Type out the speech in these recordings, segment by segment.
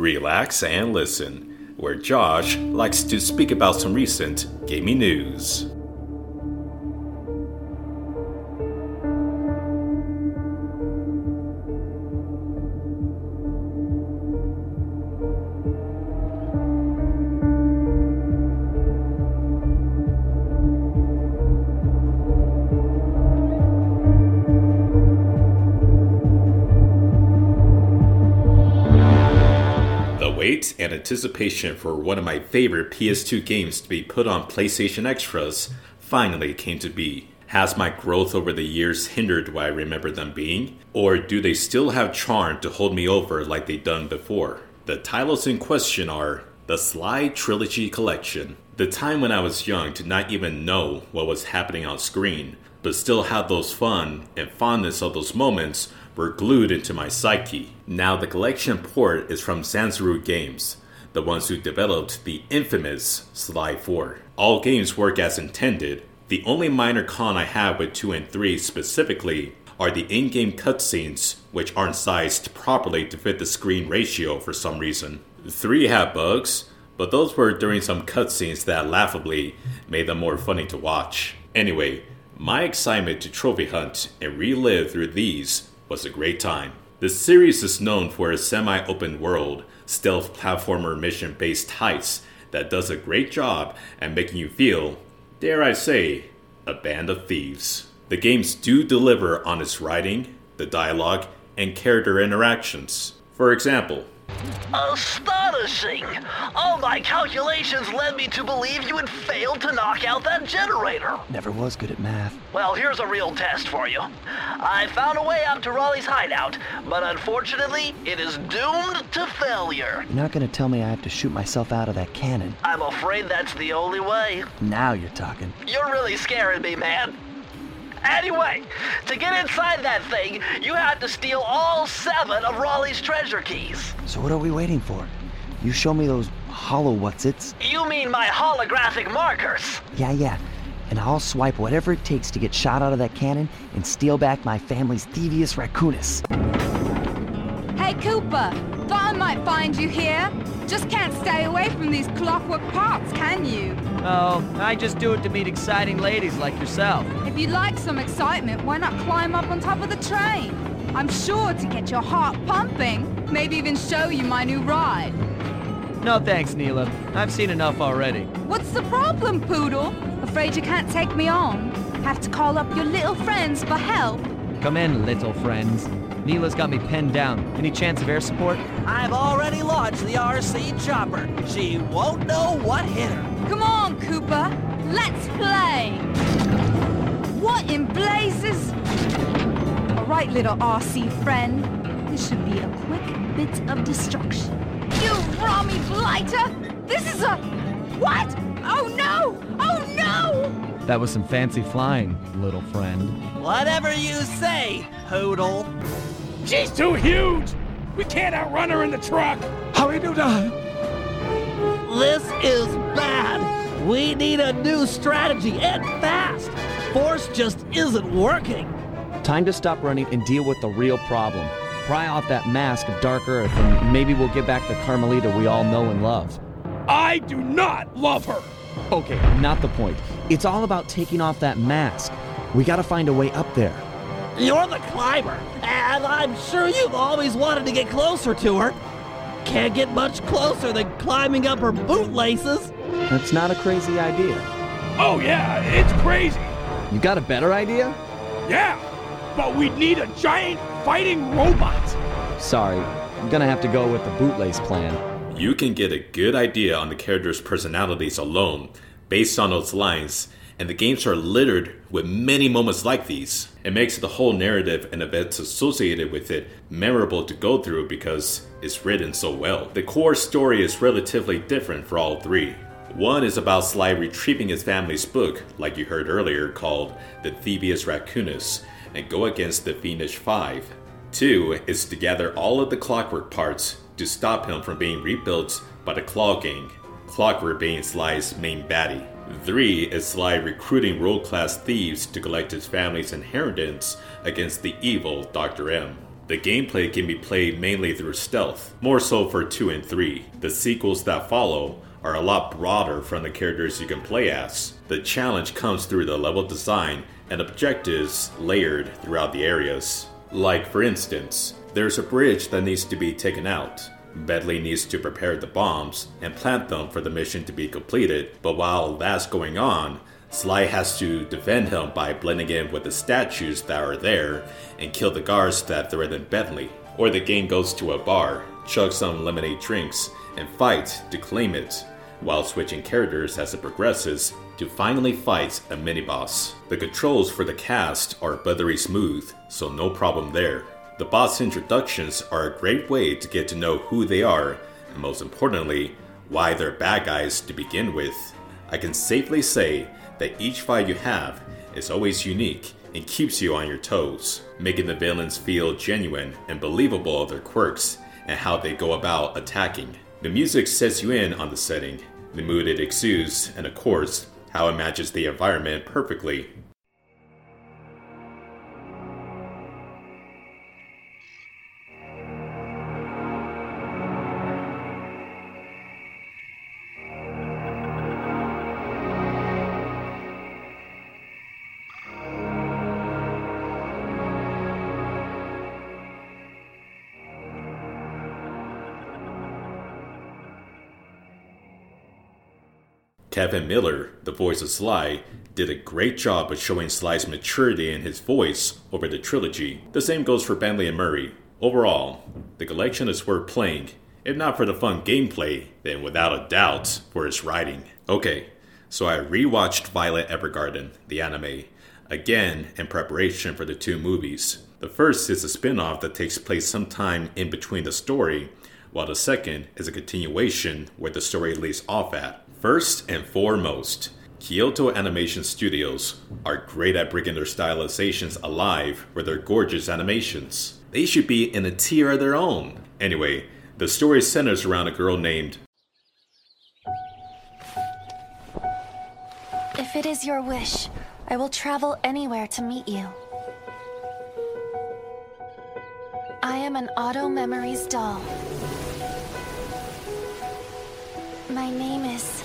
relax and listen, where Josh likes to speak about some recent gaming news. Anticipation for one of my favorite PS2 games to be put on PlayStation Extras finally came to be. Has my growth over the years hindered what I remember them being? Or do they still have charm to hold me over like they done before? The titles in question are The Sly Trilogy Collection. The time when I was young did not even know what was happening on screen, but still had those fun and fondness of those moments were glued into my psyche. Now, the collection port is from Sanzaru Games, the ones who developed the infamous Sly 4. All games work as intended. The only minor con I have with 2 and 3 specifically are the in game cutscenes, which aren't sized properly to fit the screen ratio for some reason. 3 had bugs, but those were during some cutscenes that laughably made them more funny to watch. Anyway, my excitement to trophy hunt and relive through these was a great time. The series is known for its semi open world, stealth platformer mission based heists that does a great job at making you feel, dare I say, a band of thieves. The games do deliver on its writing, the dialogue, and character interactions. For example, Astonishing! All my calculations led me to believe you had failed to knock out that generator. Never was good at math. Well, here's a real test for you. I found a way out to Raleigh's hideout, but unfortunately, it is doomed to failure. You're not gonna tell me I have to shoot myself out of that cannon. I'm afraid that's the only way. Now you're talking. You're really scaring me, man. Anyway, to get inside that thing, you had to steal all seven of Raleigh's treasure keys. So what are we waiting for? You show me those hollow what's its. You mean my holographic markers? Yeah, yeah. And I'll swipe whatever it takes to get shot out of that cannon and steal back my family's Thievius Raccoonus. Hey, Cooper! Thought I might find you here. Just can't stay away from these clockwork parts, can you? Oh, I just do it to meet exciting ladies like yourself. If you'd like some excitement, why not climb up on top of the train? I'm sure to get your heart pumping. Maybe even show you my new ride. No thanks, Neyla. I've seen enough already. What's the problem, Poodle? Afraid you can't take me on? Have to call up your little friends for help? Come in, little friends. Neyla's got me pinned down. Any chance of air support? I've already launched the RC chopper. She won't know what hit her. Come on, Cooper. Let's play. What in blazes? All right, little RC friend. This should be a quick bit of destruction. You Rami blighter! This is a what? Oh no! Oh no! That was some fancy flying, little friend. Whatever you say, Poodle. She's too huge! We can't outrun her in the truck! Hurry, do you die. This is bad. We need a new strategy and fast. Force just isn't working. Time to stop running and deal with the real problem. Pry off that mask of Dark Earth, and maybe we'll get back the Carmelita we all know and love. I do not love her! Okay, not the point. It's all about taking off that mask. We gotta find a way up there. You're the climber, and I'm sure you've always wanted to get closer to her. Can't get much closer than climbing up her bootlaces. That's not a crazy idea. Oh, yeah, it's crazy! You got a better idea? Yeah! But we'd need a giant fighting robot! Sorry, I'm gonna have to go with the bootlace plan. You can get a good idea on the characters' personalities alone based on those lines, and the games are littered with many moments like these. It makes the whole narrative and events associated with it memorable to go through because it's written so well. The core story is relatively different for all three. One is about Sly retrieving his family's book, like you heard earlier, called The Thievius Raccoonus, and go against the Fiendish Five. Two is to gather all of the clockwork parts to stop him from being rebuilt by the Klaww Gang, Clockwork being Sly's main baddie. Three is Sly recruiting world class thieves to collect his family's inheritance against the evil Dr. M. The gameplay can be played mainly through stealth, more so for 2 and 3. The sequels that follow are a lot broader from the characters you can play as. The challenge comes through the level design and objectives layered throughout the areas. Like, for instance, there's a bridge that needs to be taken out. Bentley needs to prepare the bombs and plant them for the mission to be completed, but while that's going on, Sly has to defend him by blending in with the statues that are there and kill the guards that threaten Bentley. Or the gang goes to a bar, chug some lemonade drinks, and fight to claim it, while switching characters as it progresses to finally fight a mini boss. The controls for the cast are buttery smooth, so no problem there. The boss introductions are a great way to get to know who they are, and most importantly, why they're bad guys to begin with. I can safely say that each fight you have is always unique and keeps you on your toes, making the villains feel genuine and believable of their quirks and how they go about attacking. The music sets you in on the setting, the mood it exudes, and of course, how it matches the environment perfectly. Kevin Miller, the voice of Sly, did a great job of showing Sly's maturity in his voice over the trilogy. The same goes for Bentley and Murray. Overall, the collection is worth playing, if not for the fun gameplay, then without a doubt for its writing. Okay, so I rewatched Violet Evergarden, the anime, again in preparation for the two movies. The first is a spin off that takes place sometime in between the story, while the second is a continuation where the story leaves off at. First and foremost, Kyoto Animation Studios are great at bringing their stylizations alive with their gorgeous animations. They should be in a tier of their own. Anyway, the story centers around a girl named If it is your wish, I will travel anywhere to meet you. I am an Auto Memories doll. My name is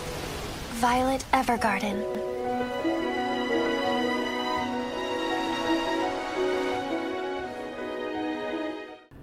Violet Evergarden.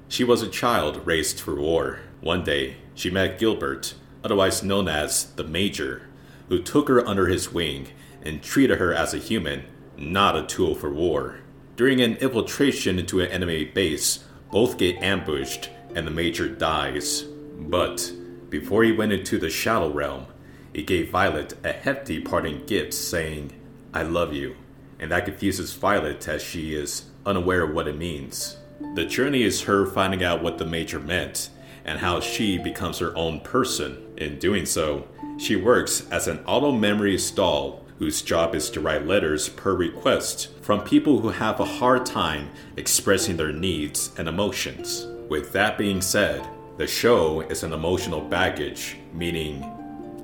She was a child raised for war. One day, she met Gilbert, otherwise known as the Major, who took her under his wing and treated her as a human, not a tool for war. During an infiltration into an enemy base, both get ambushed and the Major dies. But before he went into the Shadow Realm, he gave Violet a hefty parting gift saying, I love you, and that confuses Violet as she is unaware of what it means. The journey is her finding out what the Major meant and how she becomes her own person. In doing so, she works as an auto memory doll whose job is to write letters per request from people who have a hard time expressing their needs and emotions. With that being said, the show is an emotional baggage, meaning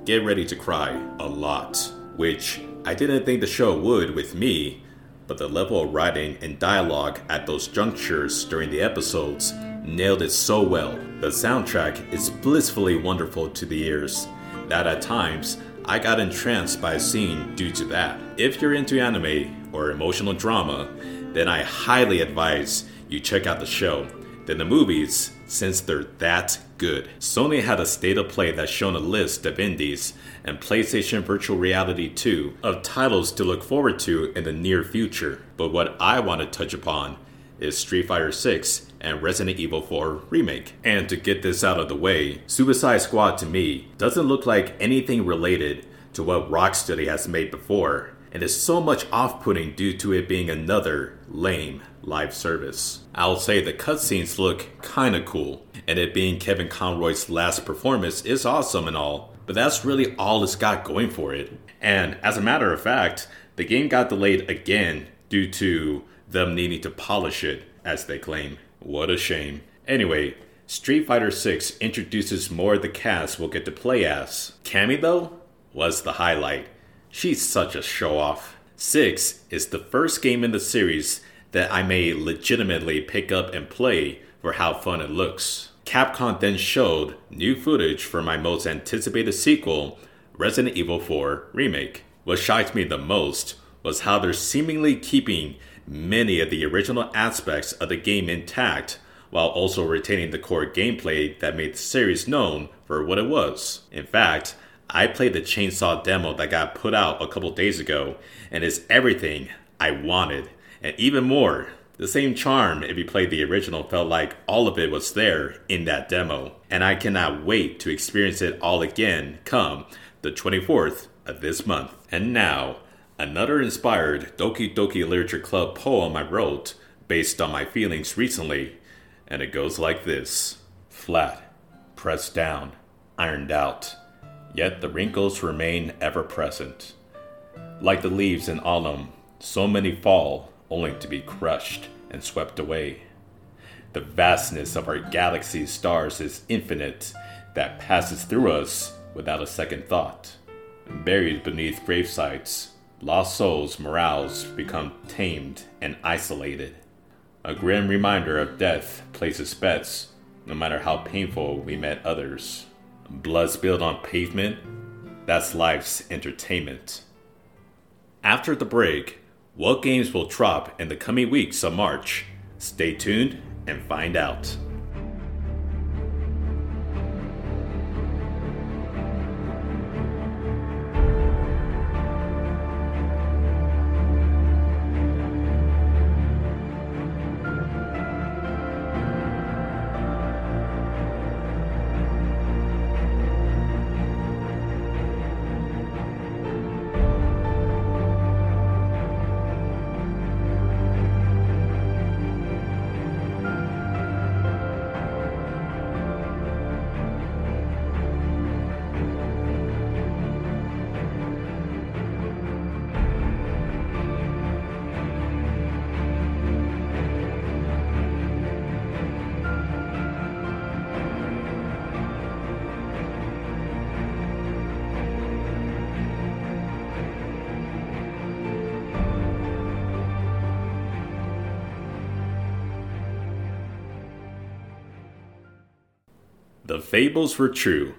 get ready to cry a lot, which I didn't think the show would with me, but the level of writing and dialogue at those junctures during the episodes nailed it so well. The soundtrack is blissfully wonderful to the ears that at times I got entranced by a scene due to that. If you're into anime or emotional drama, then I highly advise you check out the show. Then the movies, since they're that good. Sony had a state of play that's shown a list of indies and PlayStation Virtual Reality 2 of titles to look forward to in the near future. But what I want to touch upon is Street Fighter 6 and Resident Evil 4 Remake. And to get this out of the way, Suicide Squad to me doesn't look like anything related to what Rocksteady has made before and is so much off putting due to it being another lame live service. I'll say the cutscenes look kinda cool, and it being Kevin Conroy's last performance is awesome and all, but that's really all it's got going for it. And as a matter of fact, the game got delayed again due to them needing to polish it, as they claim. What a shame. Anyway, Street Fighter 6 introduces more of the cast we'll get to play as. Cammy, though, was the highlight. She's such a show off. 6 is the first game in the series that I may legitimately pick up and play for how fun it looks. Capcom then showed new footage for my most anticipated sequel, Resident Evil 4 Remake. What shocked me the most was how they're seemingly keeping many of the original aspects of the game intact while also retaining the core gameplay that made the series known for what it was. In fact, I played the chainsaw demo that got put out a couple days ago and it's everything I wanted, and even more. The same charm if you played the original felt like all of it was there in that demo, and I cannot wait to experience it all again come the 24th of this month. And now, another inspired Doki Doki Literature Club poem I wrote based on my feelings recently, and it goes like this Flat, pressed down, ironed out yet the wrinkles remain ever present. Like the leaves in autumn, so many fall only to be crushed and swept away. The vastness of our galaxy's stars is infinite, that passes through us without a second thought. Buried beneath gravesites, lost souls' morals become tamed and isolated. A grim reminder of death places bets, no matter how painful we met others. Blood spilled on pavement? That's life's entertainment. After the break, what games will drop in the coming weeks of March? Stay tuned and find out. Fables were true.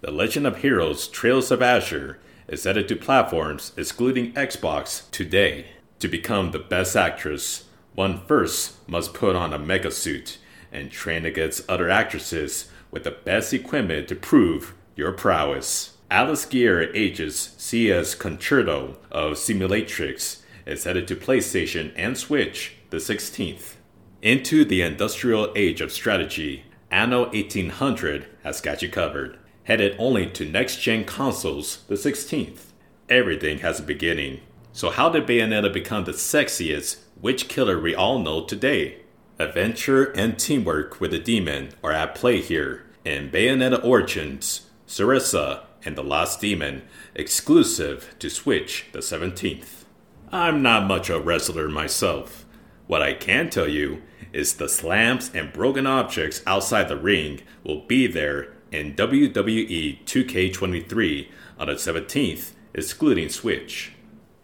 The Legend of Heroes Trails of Azure is added to platforms excluding Xbox today. To become the best actress, one first must put on a mega suit and train against other actresses with the best equipment to prove your prowess. Alice Gear Aegis CS Concerto of Simulatrix is headed to PlayStation and Switch the 16th. Into the industrial age of strategy, Anno 1800 has got you covered. Headed only to next gen consoles the 16th. Everything has a beginning. So, how did Bayonetta become the sexiest witch killer we all know today? Adventure and teamwork with a demon are at play here in Bayonetta Origins, Cereza, and the Lost Demon, exclusive to Switch the 17th. I'm not much a wrestler myself. What I can tell you is the slams and broken objects outside the ring will be there in WWE 2K23 on the 17th, excluding Switch.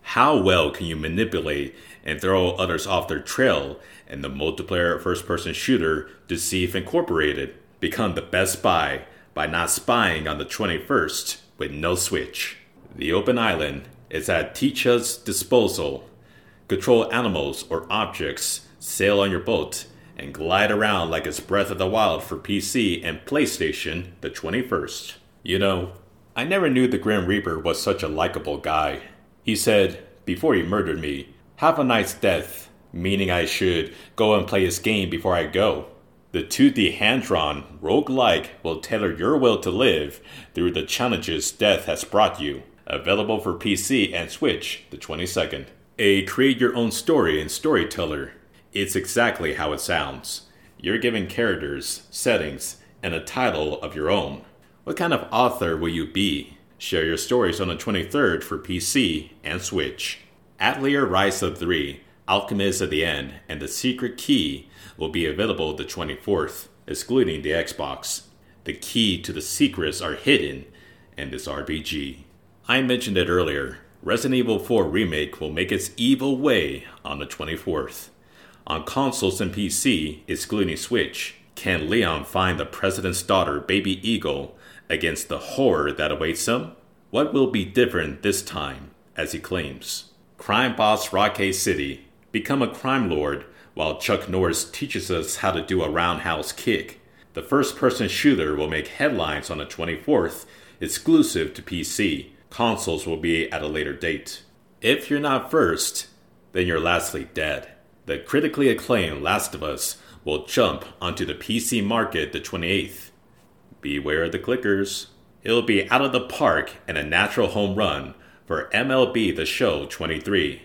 How well can you manipulate and throw others off their trail in the multiplayer first person shooter Deceive Incorporated? Become the best spy by not spying on the 21st with no Switch. The open island is at Tchia's disposal. Control animals or objects sail on your boat, and glide around like it's Breath of the Wild for PC and PlayStation the 21st. You know, I never knew the Grim Reaper was such a likable guy. He said, before he murdered me, have a nice death, meaning I should go and play his game before I go. The 2D hand drawn roguelike will tailor your will to live through the challenges death has brought you. Available for PC and Switch the 22nd. A create your own story and storyteller it's exactly how it sounds. You're given characters, settings, and a title of your own. What kind of author will you be? Share your stories on the 23rd for PC and Switch. Atelier Ryza 3, Alchemist at the End, and The Secret Key will be available the 24th, excluding the Xbox. The key to the secrets are hidden in this RPG. I mentioned it earlier. Resident Evil 4 Remake will make its evil way on the 24th. On consoles and PC, excluding Switch, Can Leon find the president's daughter, Baby Eagle, against the horror that awaits him? What will be different this time, as he claims? Crime boss Rockay City, become a crime lord while Chuck Norris teaches us how to do a roundhouse kick. The first person shooter will make headlines on the 24th, exclusive to PC. Consoles will be at a later date. If you're not first, then you're lastly dead. The critically acclaimed Last of Us will jump onto the PC market the 28th. Beware of the clickers. It'll be out of the park and a natural home run for MLB The Show 23.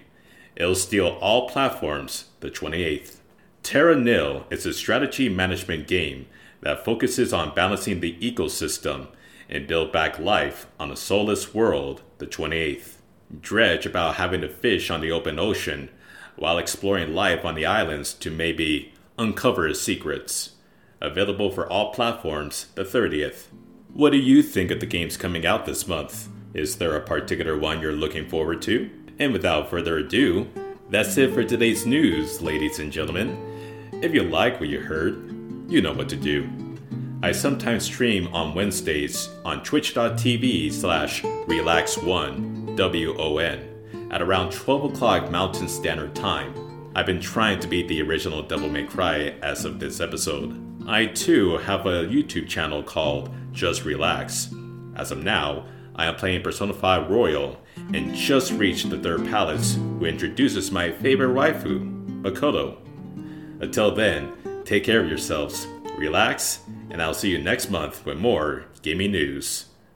It'll steal all platforms the 28th. Terra Nil is a strategy management game that focuses on balancing the ecosystem and build back life on a soulless world the 28th. Dredge about having to fish on the open ocean while exploring life on the islands to maybe uncover his secrets. Available for all platforms the 30th. What do you think of the games coming out this month? Is there a particular one you're looking forward to? And without further ado, that's it for today's news, ladies and gentlemen. If you like what you heard, you know what to do. I sometimes stream on Wednesdays on twitch.tv slash relax1 W-O-N at around 12 o'clock Mountain Standard Time. I've been trying to beat the original Devil May Cry as of this episode. I too have a YouTube channel called Just Relax. As of now, I am playing Persona 5 Royal and just reached the third palace, who introduces my favorite waifu, Makoto. Until then, take care of yourselves, relax, and I'll see you next month with more gaming news.